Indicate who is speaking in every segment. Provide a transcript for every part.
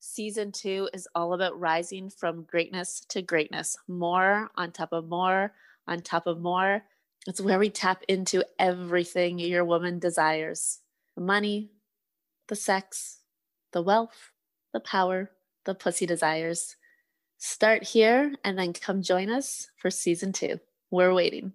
Speaker 1: Season two is all about rising from greatness to greatness, more on top of more on top of more. It's where we tap into everything your woman desires the money, the sex, the wealth, the power, the pussy desires. Start here and then come join us for season two. We're waiting.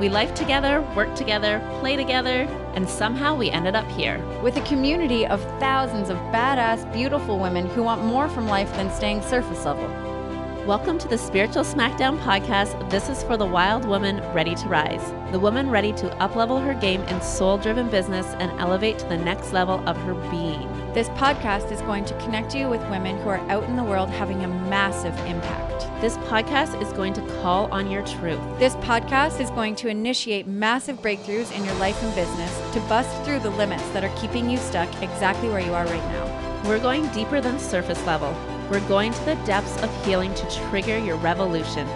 Speaker 1: We life together, work together, play together, and somehow we ended up here.
Speaker 2: With a community of thousands of badass, beautiful women who want more from life than staying surface level.
Speaker 1: Welcome to the Spiritual Smackdown podcast. This is for the wild woman ready to rise, the woman ready to uplevel her game in soul driven business and elevate to the next level of her being.
Speaker 2: This podcast is going to connect you with women who are out in the world having a massive impact.
Speaker 1: This podcast is going to call on your truth.
Speaker 2: This podcast is going to initiate massive breakthroughs in your life and business to bust through the limits that are keeping you stuck exactly where you are right now.
Speaker 1: We're going deeper than surface level. We're going to the depths of healing to trigger your revolution.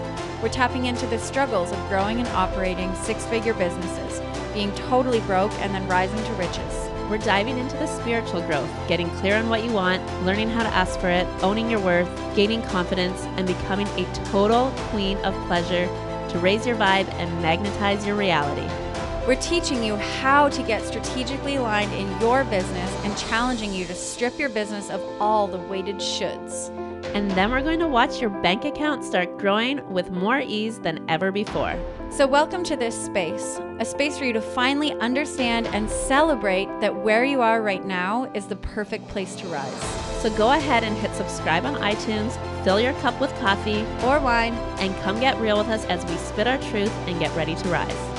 Speaker 2: We're tapping into the struggles of growing and operating six figure businesses, being totally broke and then rising to riches.
Speaker 1: We're diving into the spiritual growth, getting clear on what you want, learning how to ask for it, owning your worth, gaining confidence, and becoming a total queen of pleasure to raise your vibe and magnetize your reality.
Speaker 2: We're teaching you how to get strategically aligned in your business and challenging you to strip your business of all the weighted shoulds.
Speaker 1: And then we're going to watch your bank account start growing with more ease than ever before.
Speaker 2: So, welcome to this space, a space for you to finally understand and celebrate that where you are right now is the perfect place to rise.
Speaker 1: So, go ahead and hit subscribe on iTunes, fill your cup with coffee
Speaker 2: or wine,
Speaker 1: and come get real with us as we spit our truth and get ready to rise.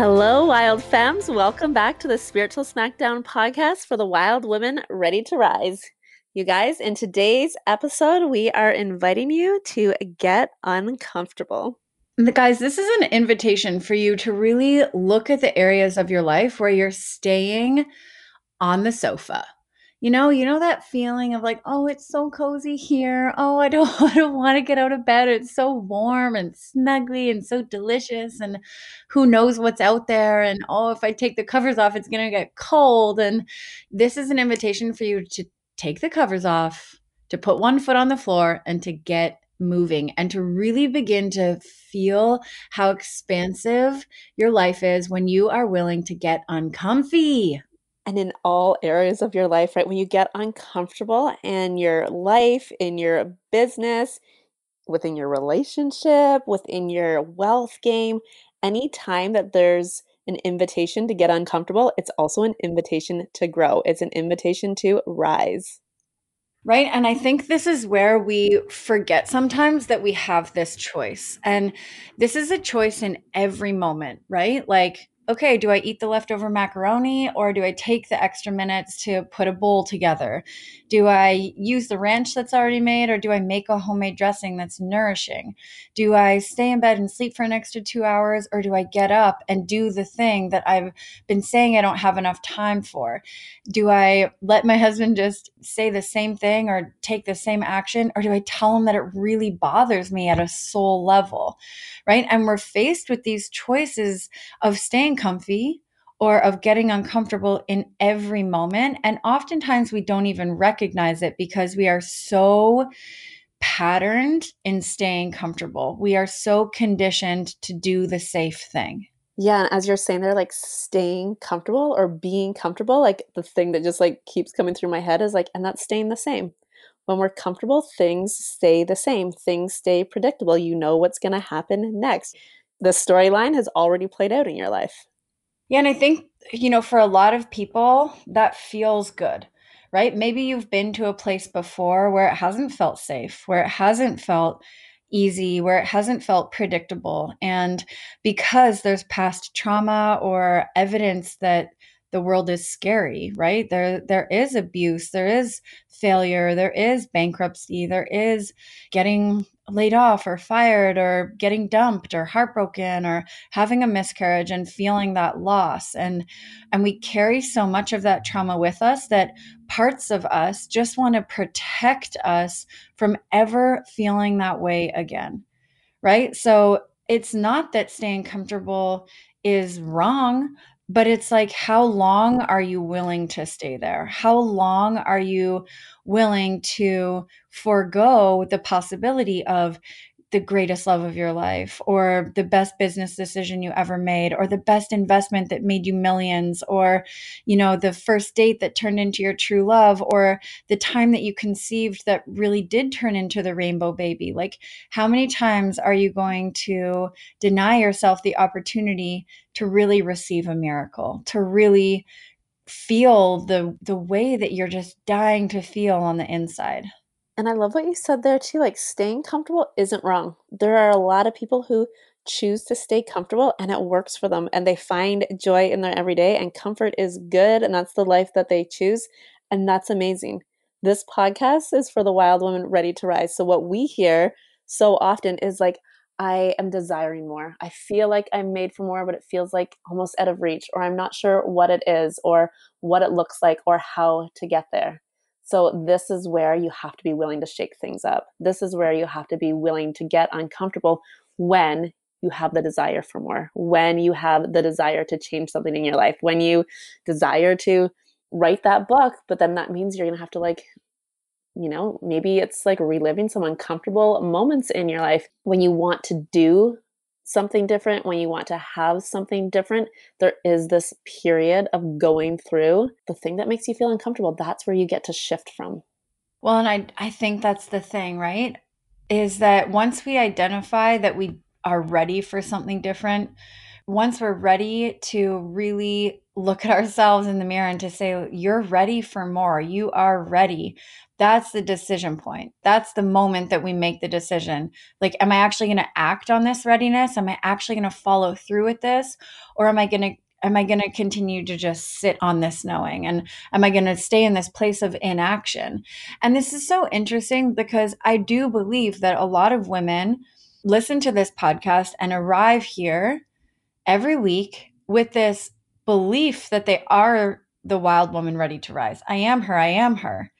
Speaker 1: Hello, wild femmes. Welcome back to the Spiritual Smackdown podcast for the wild women ready to rise. You guys, in today's episode, we are inviting you to get uncomfortable.
Speaker 2: Guys, this is an invitation for you to really look at the areas of your life where you're staying on the sofa. You know, you know that feeling of like, oh, it's so cozy here. Oh, I don't, I don't want to get out of bed. It's so warm and snuggly and so delicious. And who knows what's out there? And oh, if I take the covers off, it's gonna get cold. And this is an invitation for you to take the covers off, to put one foot on the floor, and to get moving and to really begin to feel how expansive your life is when you are willing to get uncomfy.
Speaker 1: And in all areas of your life, right? When you get uncomfortable in your life, in your business, within your relationship, within your wealth game, anytime that there's an invitation to get uncomfortable, it's also an invitation to grow. It's an invitation to rise.
Speaker 2: Right. And I think this is where we forget sometimes that we have this choice. And this is a choice in every moment, right? Like, okay, do I eat the leftover macaroni or do I take the extra minutes to put a bowl together? Do I use the ranch that's already made or do I make a homemade dressing that's nourishing? Do I stay in bed and sleep for an extra two hours or do I get up and do the thing that I've been saying I don't have enough time for? Do I let my husband just say the same thing or take the same action or do I tell him that it really bothers me at a soul level? Right. And we're faced with these choices of staying comfy or of getting uncomfortable in every moment. And oftentimes we don't even recognize it because we are so patterned in staying comfortable. We are so conditioned to do the safe thing.
Speaker 1: Yeah, and as you're saying they're like staying comfortable or being comfortable, like the thing that just like keeps coming through my head is like, and that's staying the same. When we're comfortable, things stay the same. Things stay predictable. You know what's going to happen next. The storyline has already played out in your life.
Speaker 2: Yeah, and I think, you know, for a lot of people, that feels good, right? Maybe you've been to a place before where it hasn't felt safe, where it hasn't felt easy, where it hasn't felt predictable. And because there's past trauma or evidence that the world is scary, right? There there is abuse, there is failure, there is bankruptcy, there is getting laid off or fired or getting dumped or heartbroken or having a miscarriage and feeling that loss. And and we carry so much of that trauma with us that parts of us just want to protect us from ever feeling that way again right? So it's not that staying comfortable is wrong but it's like how long are you willing to stay there? How long are you willing to forego the possibility of the greatest love of your life or the best business decision you ever made or the best investment that made you millions or you know the first date that turned into your true love or the time that you conceived that really did turn into the rainbow baby? Like how many times are you going to deny yourself the opportunity to really receive a miracle to really feel the the way that you're just dying to feel on the inside
Speaker 1: and I love what you said there too. Like staying comfortable isn't wrong. There are a lot of people who choose to stay comfortable and it works for them and they find joy in their everyday and comfort is good and that's the life that they choose and that's amazing. This podcast is for the wild woman ready to rise. So what we hear so often is like I am desiring more. I feel like I'm made for more, but it feels like almost out of reach, or I'm not sure what it is, or what it looks like, or how to get there. So, this is where you have to be willing to shake things up. This is where you have to be willing to get uncomfortable when you have the desire for more, when you have the desire to change something in your life, when you desire to write that book, but then that means you're going to have to like you know, maybe it's like reliving some uncomfortable moments in your life when you want to do something different, when you want to have something different, there is this period of going through the thing that makes you feel uncomfortable. That's where you get to shift from.
Speaker 2: Well, and I I think that's the thing, right? Is that once we identify that we are ready for something different, once we're ready to really look at ourselves in the mirror and to say, You're ready for more, you are ready. That's the decision point. That's the moment that we make the decision. Like, am I actually going to act on this readiness? Am I actually going to follow through with this? Or am I going to am I going to continue to just sit on this knowing? And am I going to stay in this place of inaction? And this is so interesting because I do believe that a lot of women listen to this podcast and arrive here every week with this belief that they are the wild woman ready to rise. I am her, I am her.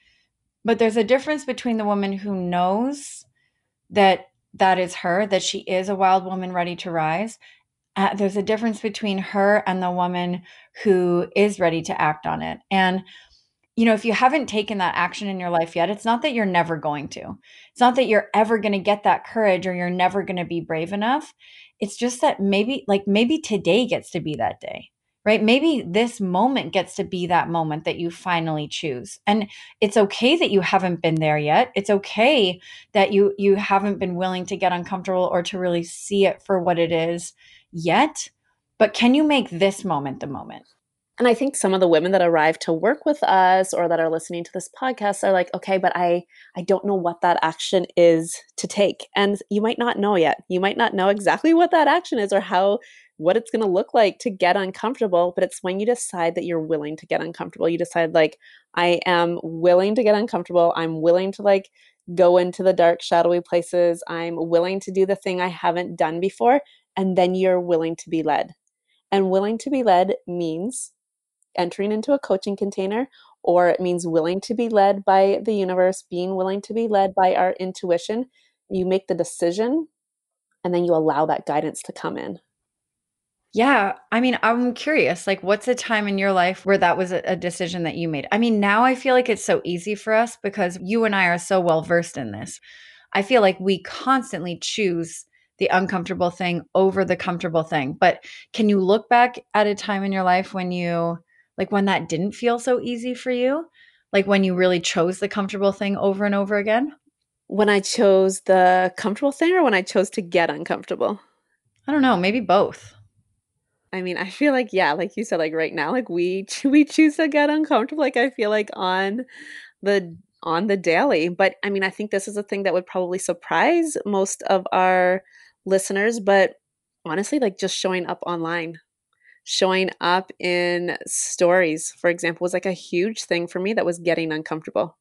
Speaker 2: But there's a difference between the woman who knows that that is her, that she is a wild woman ready to rise. Uh, there's a difference between her and the woman who is ready to act on it. And you know, if you haven't taken that action in your life yet, it's not that you're never going to. It's not that you're ever going to get that courage or you're never going to be brave enough. It's just that maybe, like, maybe today gets to be that day, right? Maybe this moment gets to be that moment that you finally choose. And it's okay that you haven't been there yet. It's okay that you you haven't been willing to get uncomfortable or to really see it for what it is yet. But can you make this moment the moment?
Speaker 1: And I think some of the women that arrive to work with us or that are listening to this podcast are like, okay, but I I don't know what that action is to take. And you might not know yet. You might not know exactly what that action is or how what it's going to look like to get uncomfortable, but it's when you decide that you're willing to get uncomfortable. You decide like I am willing to get uncomfortable. I'm willing to like go into the dark shadowy places. I'm willing to do the thing I haven't done before and then you're willing to be led. And willing to be led means entering into a coaching container or it means willing to be led by the universe, being willing to be led by our intuition. You make the decision and then you allow that guidance to come in.
Speaker 2: Yeah. I mean, I'm curious, like, what's a time in your life where that was a, decision that you made? I mean, now I feel like it's so easy for us because you and I are so well versed in this. I feel like we constantly choose the uncomfortable thing over the comfortable thing. But can you look back at a time in your life when you, like, when that didn't feel so easy for you? Like, when you really chose the comfortable thing over and over again?
Speaker 1: When I chose the comfortable thing or when I chose to get uncomfortable?
Speaker 2: I don't know, maybe both.
Speaker 1: I mean, I feel like yeah, like you said, like right now, like we we choose to get uncomfortable. Like I feel like on the on the daily. But I mean, I think this is a thing that would probably surprise most of our listeners. But honestly, like just showing up online, showing up in stories, for example, was like a huge thing for me that was getting uncomfortable.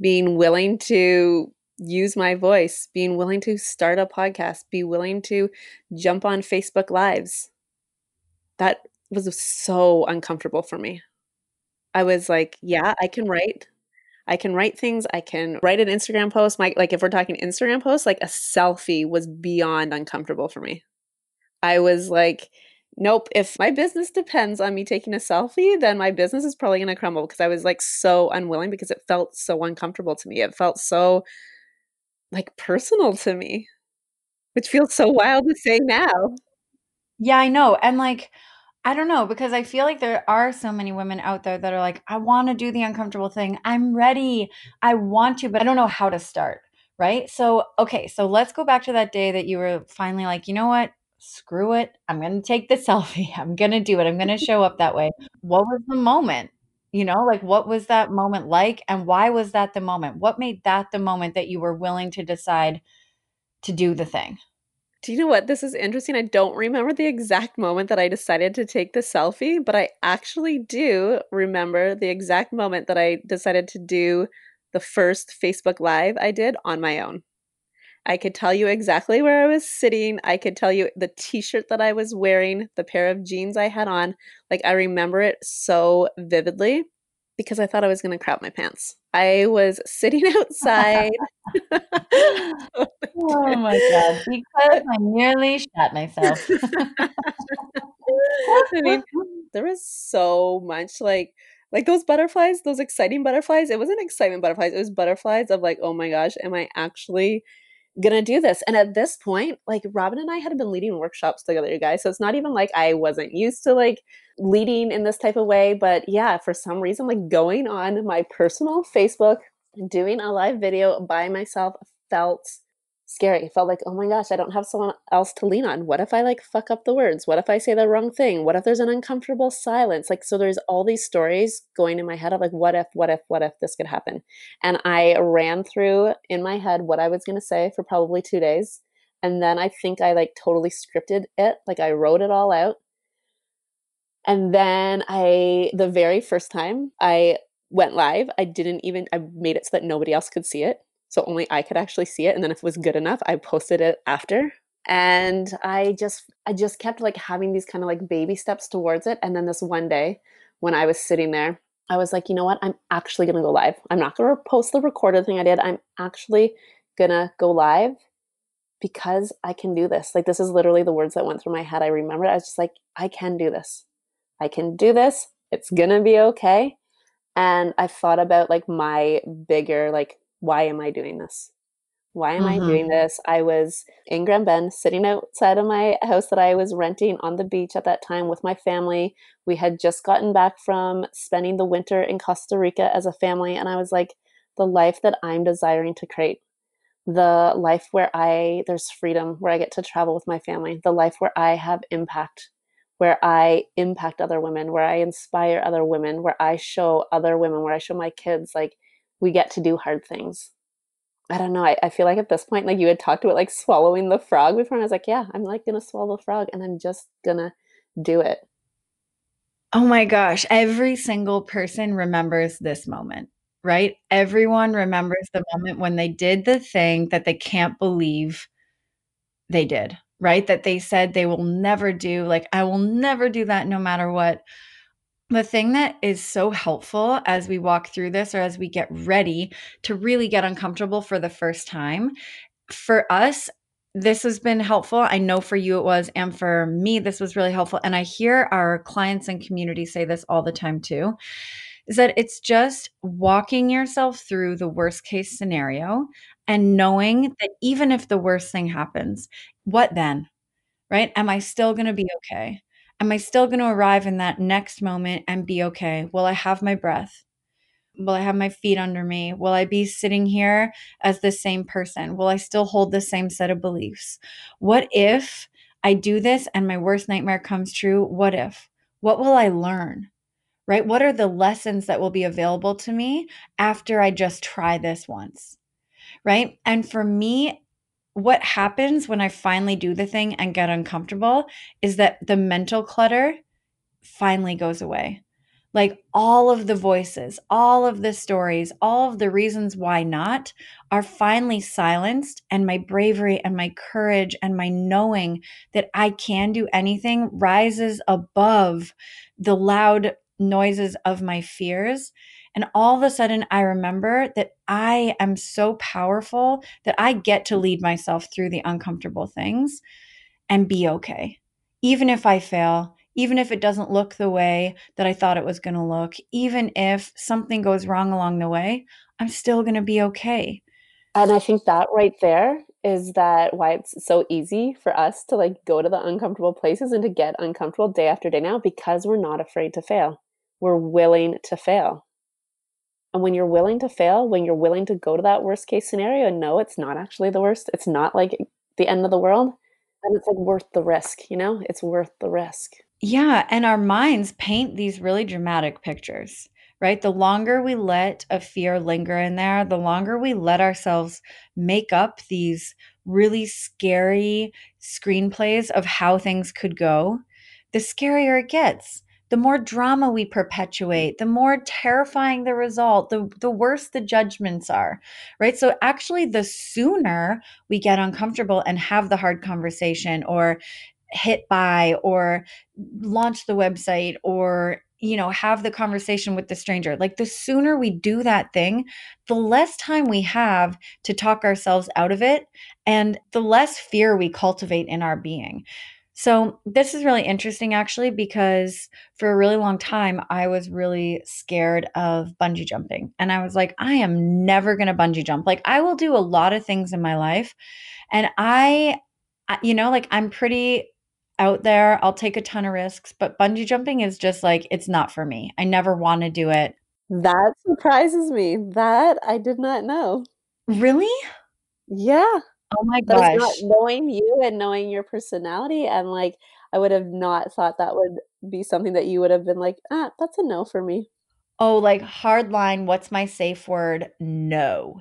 Speaker 1: Being willing to use my voice, being willing to start a podcast, be willing to jump on Facebook Lives. That was so uncomfortable for me. I was like, yeah, I can write. I can write things. I can write an Instagram post. My like if we're talking Instagram post, like a selfie was beyond uncomfortable for me. I was like, nope, if my business depends on me taking a selfie, then my business is probably going to crumble because I was like so unwilling because it felt so uncomfortable to me. It felt so like personal to me, which feels so wild to say now.
Speaker 2: Yeah, I know. And like I don't know because I feel like there are so many women out there that are like, I want to do the uncomfortable thing. I'm ready. I want to, but I don't know how to start. Right. So, okay. So let's go back to that day that you were finally like, you know what? Screw it. I'm going to take the selfie. I'm going to do it. I'm going to show up that way. What was the moment? You know, like what was that moment like? And why was that the moment? What made that the moment that you were willing to decide to do the thing?
Speaker 1: Do you know what? This is interesting. I don't remember the exact moment that I decided to take the selfie, but I actually do remember the exact moment that I decided to do the first Facebook Live I did on my own. I could tell you exactly where I was sitting. I could tell you the t shirt that I was wearing, the pair of jeans I had on. Like, I remember it so vividly because I thought I was going to crap my pants. I was sitting outside.
Speaker 2: oh my god! Because I nearly shot myself.
Speaker 1: I mean, there was so much like like those butterflies, those exciting butterflies. It wasn't excitement butterflies. It was butterflies of like, oh my gosh, am I actually gonna do this? And at this point, like Robin and I had been leading workshops together, you guys. So it's not even like I wasn't used to like leading in this type of way. But yeah, for some reason, like going on my personal Facebook, doing a live video by myself felt scary. It felt like, oh my gosh, I don't have someone else to lean on. What if I like fuck up the words? What if I say the wrong thing? What if there's an uncomfortable silence? Like, so there's all these stories going in my head of like, what if, what if, what if this could happen? And I ran through in my head what I was going to say for probably two days. And then I think I like totally scripted it. Like, I wrote it all out. And then I, the very first time I went live, I didn't even, I made it so that nobody else could see it. So only I could actually see it. And then if it was good enough, I posted it after. And I just, I just kept like having these kind of like baby steps towards it. And then this one day when I was sitting there, I was like, you know what? I'm actually to go live. I'm not to post the recorded thing I did. I'm actually to go live because I can do this. Like, this is literally the words that went through my head. I remember I was just like, I can do this. I can do this. It's to be okay. And I thought about like my bigger, like, why am I doing this? Why am mm-hmm. I doing this? I was in Grand Bend sitting outside of my house that I was renting on the beach at that time with my family. We had just gotten back from spending the winter in Costa Rica as a family. And I was like, the life that I'm desiring to create, the life where I, there's freedom, where I get to travel with my family, the life where I have impact, where I impact other women, where I inspire other women, where I show other women, where I show my kids, like, we get to do hard things. I don't know. I, I feel like at this point, like you had talked about like swallowing the frog before, and I was like, yeah, I'm like gonna swallow the frog and I'm just gonna do it.
Speaker 2: Oh my gosh. Every single person remembers this moment, right? Everyone remembers the moment when they did the thing that they can't believe they did, right? That they said they will never do. Like, I will never do that no matter what the thing that is so helpful as we walk through this or as we get ready to really get uncomfortable for the first time for us this has been helpful i know for you it was and for me this was really helpful and i hear our clients and community say this all the time too is that it's just walking yourself through the worst case scenario and knowing that even if the worst thing happens, what then? Right? Am I still going to be okay? Am I still going to arrive in that next moment and be okay? Will I have my breath? Will I have my feet under me? Will I be sitting here as the same person? Will I still hold the same set of beliefs? What if I do this and my worst nightmare comes true? What if? What will I learn? Right? What are the lessons that will be available to me after I just try this once? Right? And for me, what happens when I finally do the thing and get uncomfortable is that the mental clutter finally goes away like all of the voices, all of the stories, all of the reasons why not are finally silenced. And my bravery and my courage and my knowing that I can do anything rises above the loud noises of my fears. And all of a sudden, I remember that I am so powerful that I get to lead myself through the uncomfortable things and be okay. Even if I fail, even if it doesn't look the way that I thought it was going to look, even if something goes wrong along the way, I'm still going to be okay.
Speaker 1: And I think that right there is that why it's so easy for us to like go to the uncomfortable places and to get uncomfortable day after day now because we're not afraid to fail. We're willing to fail. And when you're willing to fail, when you're willing to go to that worst case scenario and know it's not actually the worst, it's not like the end of the world, then it's like worth the risk, you know? It's worth the risk.
Speaker 2: Yeah, and our minds paint these really dramatic pictures, right? The longer we let a fear linger in there, the longer we let ourselves make up these really scary screenplays of how things could go, the scarier it gets. The more drama we perpetuate, the more terrifying the result, the, the worse the judgments are, right? So, actually, the sooner we get uncomfortable and have the hard conversation or hit buy or launch the website or you know have the conversation with the stranger like the sooner we do that thing the less time we have to talk ourselves out of it and the less fear we cultivate in our being so this is really interesting actually because for a really long time I was really scared of bungee jumping and I was like I am never going to bungee jump like I will do a lot of things in my life and I you know like I'm pretty out there. I'll take a ton of risks, but bungee jumping is just like it's not for me. I never want to do it.
Speaker 1: That surprises me. That I did not know.
Speaker 2: Really?
Speaker 1: Yeah.
Speaker 2: Oh my gosh.
Speaker 1: Not knowing you and knowing your personality and like I would have not thought that would be something that you would have been like, "Ah, that's a no for me."
Speaker 2: Oh, like hard line, what's my safe word? No.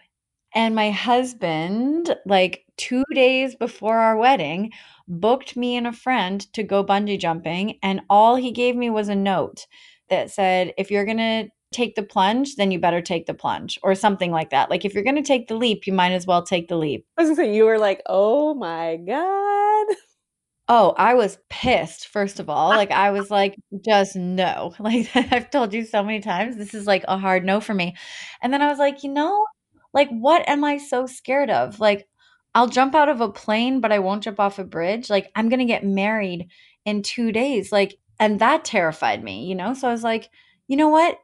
Speaker 2: And my husband, like 2 days before our wedding, booked me and a friend to go bungee jumping. And all he gave me was a note that said, if you're going to take the plunge, then you better take the plunge or something like that. Like if you're going to take the leap, you might as well take the leap.
Speaker 1: I was going to say, you were like, oh my God.
Speaker 2: Oh, I was pissed, first of all. Like, I was like, just no. Like, I've told you so many times, this is like a hard no for me. And then I was like, you know, like, what am I so scared of? Like, I'll jump out of a plane, but I won't jump off a bridge. Like, I'm going to get married in two days. Like, and that terrified me, you know? So I was like, you know what?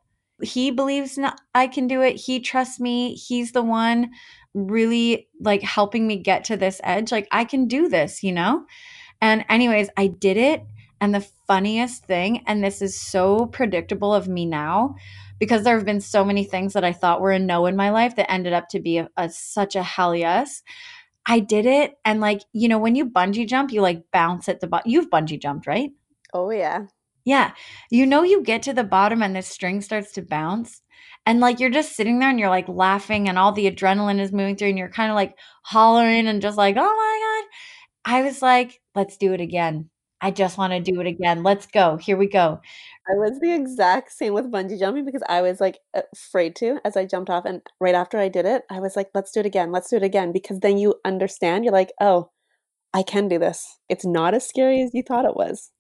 Speaker 2: He believes not, I can do it. He trusts me. He's the one really like helping me get to this edge. Like, I can do this, you know? And, anyways, I did it. And the funniest thing, and this is so predictable of me now, because there have been so many things that I thought were a no in my life that ended up to be a, a such a hell yes. I did it. And like, you know, when you bungee jump, you like bounce at the bottom. You've bungee jumped, right?
Speaker 1: Oh, yeah.
Speaker 2: Yeah. You know, you get to the bottom and the string starts to bounce. And like, you're just sitting there and you're like laughing and all the adrenaline is moving through and you're kind of like hollering and just like, oh my God. I was like, let's do it again. I just want to do it again. Let's go. Here we go.
Speaker 1: I was the exact same with bungee jumping because I was like afraid to as I jumped off. And right after I did it, I was like, let's do it again. Let's do it again. Because then you understand, you're like, oh, I can do this. It's not as scary as you thought it was.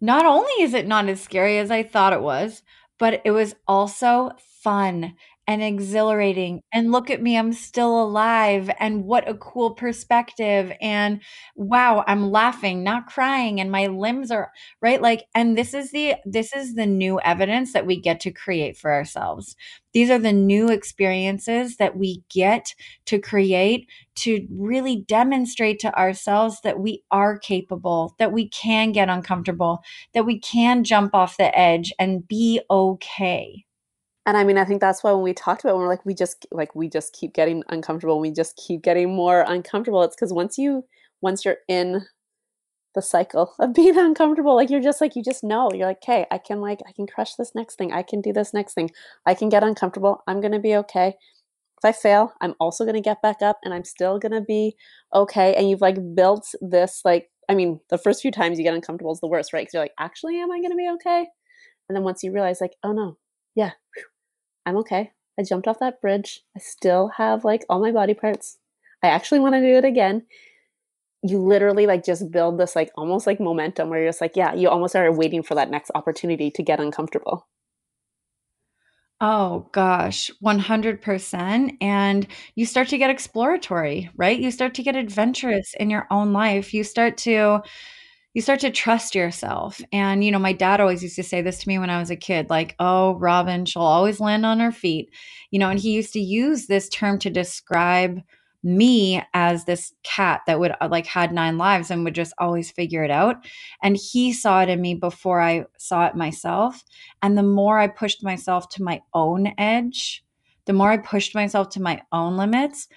Speaker 2: Not only is it not as scary as I thought it was, but it was also fun and exhilarating. And look at me i'm still alive and what a cool perspective and wow i'm laughing not crying and my limbs are right? Like and this is the this is the new evidence that we get to create for ourselves. These are the new experiences that we get to create to really demonstrate to ourselves that we are capable that we can get uncomfortable that we can jump off the edge and be okay
Speaker 1: and I mean, I think that's why when we talked about it, we're like, we just like we just keep getting uncomfortable. We just keep getting more uncomfortable. It's because once you once you're in the cycle of being uncomfortable, like you're just like you just know. You're like, okay, I can like I can crush this next thing. I can do this next thing. I can get uncomfortable. I'm gonna be okay. If I fail, I'm also gonna get back up and I'm still gonna be okay. And you've like built this like I mean, the first few times you get uncomfortable is the worst, right? Because you're like, actually, am I gonna be okay? And then once you realize, like, oh no, yeah, I'm okay. I jumped off that bridge. I still have like all my body parts. I actually want to do it again. You literally like just build this like almost like momentum where you're just like, yeah, you almost are waiting for that next opportunity to get uncomfortable.
Speaker 2: Oh gosh, 100%. And you start to get exploratory, right? You start to get adventurous in your own life. You start to you start to trust yourself. And, you know, my dad always used to say this to me when I was a kid like, oh, Robin, she'll always land on her feet. You know, and he used to use this term to describe me as this cat that would uh, like had nine lives and would just always figure it out and he saw it in me before i saw it myself and the more i pushed myself to my own edge the more i pushed myself to my own limits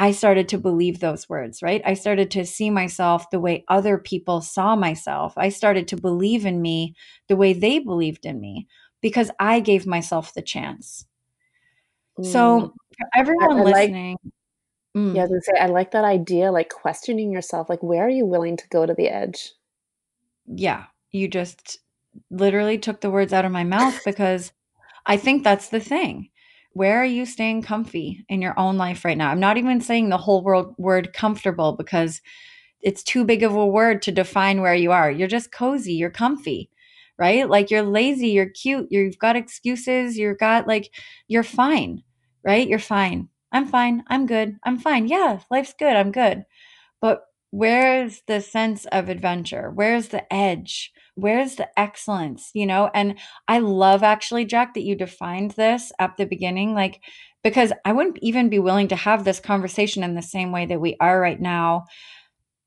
Speaker 2: I started to believe those words, right? I started to see myself the way other people saw myself. I started to believe in me the way they believed in me because I gave myself the chance. Mm. So, everyone I, I listening,
Speaker 1: like, mm. yeah, I was say, I like that idea, like questioning yourself, like, where are you willing to go to the edge?
Speaker 2: Yeah, you just literally took the words out of my mouth because I think that's the thing where are you staying comfy in your own life right now? I'm not even saying the whole world word comfortable because it's too big of a word to define where you are. You're just cozy, you're comfy, right? Like you're lazy, you're cute, you've got excuses, you've got like, you're fine, right? You're fine. I'm fine. I'm good. I'm fine. Yeah, life's good. I'm good. But where's the sense of adventure? Where's the edge? Where's the excellence you know? And i love actually jack that you defined this at the beginning like because i wouldn't even be willing to have this conversation in the same way that we are right now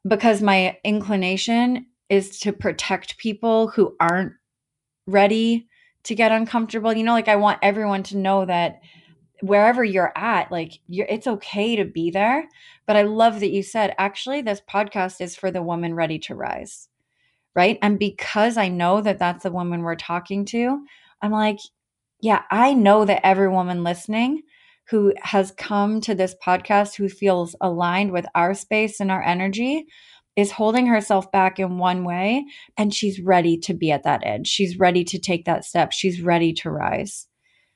Speaker 2: because my inclination is to protect people who aren't ready to get uncomfortable you know? Like i want everyone to know that wherever you're at like you're it's okay to be there. But i love that you said actually this podcast is for the woman ready to rise right? And because I know that that's the woman we're talking to, I'm like, yeah, I know that every woman listening who has come to this podcast who feels aligned with our space and our energy is holding herself back in one way and she's ready to be at that edge. She's ready to take that step. She's ready to rise.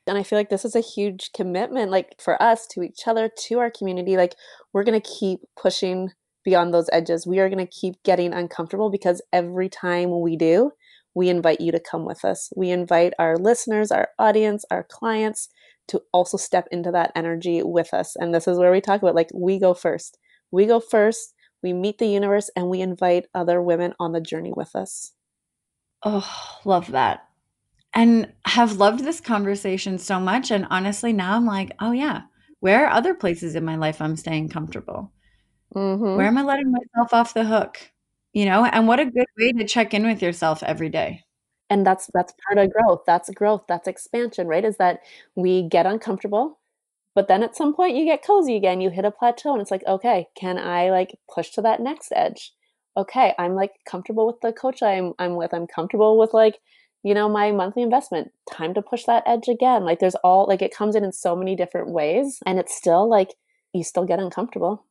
Speaker 1: And I feel like this is a huge commitment like for us to each other, to our community. Like we're going to keep pushing beyond those edges. We are going to keep getting uncomfortable because every time we do, we invite you to come with us. We invite our listeners, our audience, our clients to also step into that energy with us. And this is where we talk about like we go first. We go first, we meet the universe, and we invite other women on the journey with us.
Speaker 2: Oh, love that. And have loved this conversation so much. And honestly, now I'm like, oh, yeah, where are other places in my life I'm staying comfortable? Mm-hmm. Where am I letting myself off the hook? You know, and what a good way to check in with yourself every day.
Speaker 1: And that's that's part of growth. That's growth. That's expansion, right? Is that we get uncomfortable, but then at some point you get cozy again. You hit a plateau, and it's like, okay, can I like push to that next edge? Okay, I'm like comfortable with the coach I'm I'm with. I'm comfortable with like you know my monthly investment time to push that edge again like there's all like it comes in in so many different ways and it's still like you still get uncomfortable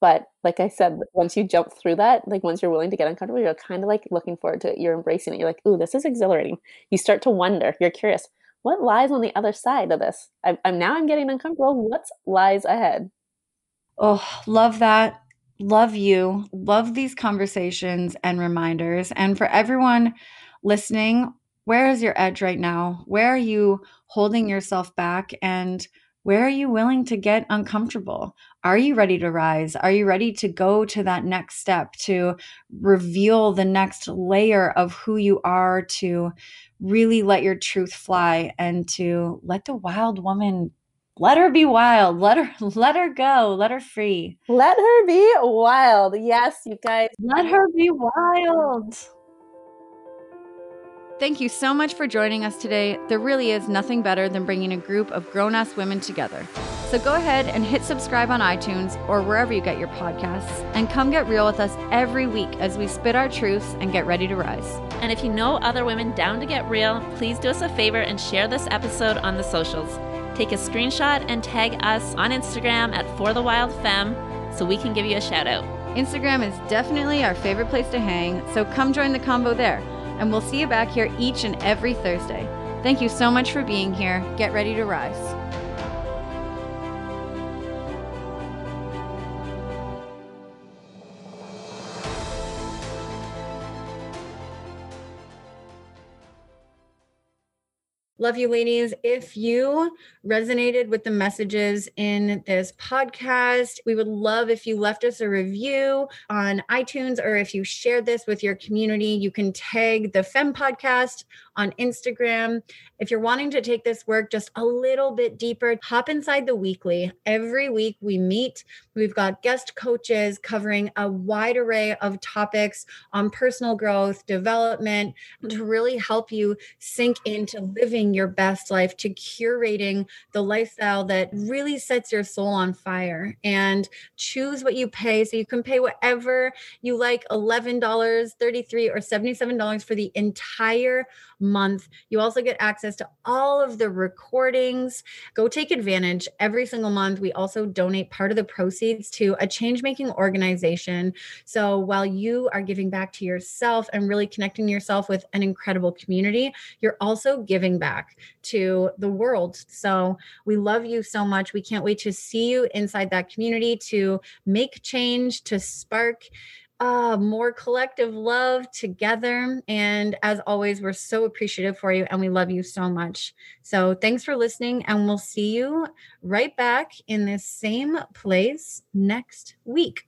Speaker 1: but like I said, once you jump through that, like once you're willing to get uncomfortable, you're kind of like looking forward to it. You're embracing it. You're like, ooh, this is exhilarating. You start to wonder. You're curious. What lies on the other side of this? I'm, I'm now I'm getting uncomfortable. What lies ahead?
Speaker 2: Oh, love that. Love you. Love these conversations and reminders. And for everyone listening, where is your edge right now? Where are you holding yourself back? And where are you willing to get uncomfortable? Are you ready to rise? Are you ready to go to that next step, to reveal the next layer of who you are, to really let your truth fly and to let the wild woman let her be wild let her let her go let her free
Speaker 1: let her be wild yes you guys
Speaker 2: let her be wild Thank you so much for joining us today. There really is nothing better than bringing a group of grown ass women together. So go ahead and hit subscribe on iTunes or wherever you get your podcasts and come get real with us every week as we spit our truths and get ready to rise.
Speaker 1: And if you know other women down to get real, please do us a favor and share this episode on the socials. Take a screenshot and tag us on Instagram at For the Wild Femme so we can give you a shout out.
Speaker 2: Instagram is definitely our favorite place to hang, so come join the combo there and we'll see you back here each and every Thursday. Thank you so much for being here. Get ready to rise. Love you, ladies. If you resonated with the messages in this podcast, we would love if you left us a review on iTunes or if you shared this with your community. You can tag the Femme Podcast on Instagram. If you're wanting to take this work just a little bit deeper, hop inside the weekly. Every week we meet. We've got guest coaches covering a wide array of topics on personal growth, development to really help you sink into living your best life, to curating the lifestyle that really sets your soul on fire and choose what you pay. So you can pay whatever you like $11, 33, or $77 for the entire month. You also get access to all of the recordings. Go take advantage every single month. We also donate part of the proceeds to a change making organization. So while you are giving back to yourself and really connecting yourself with an incredible community, you're also giving back to the world. So we love you so much. We can't wait to see you inside that community to make change, to spark uh, more collective love together. And as always, we're so appreciative for you and we love you so much. So thanks for listening, and we'll see you right back in this same place next week.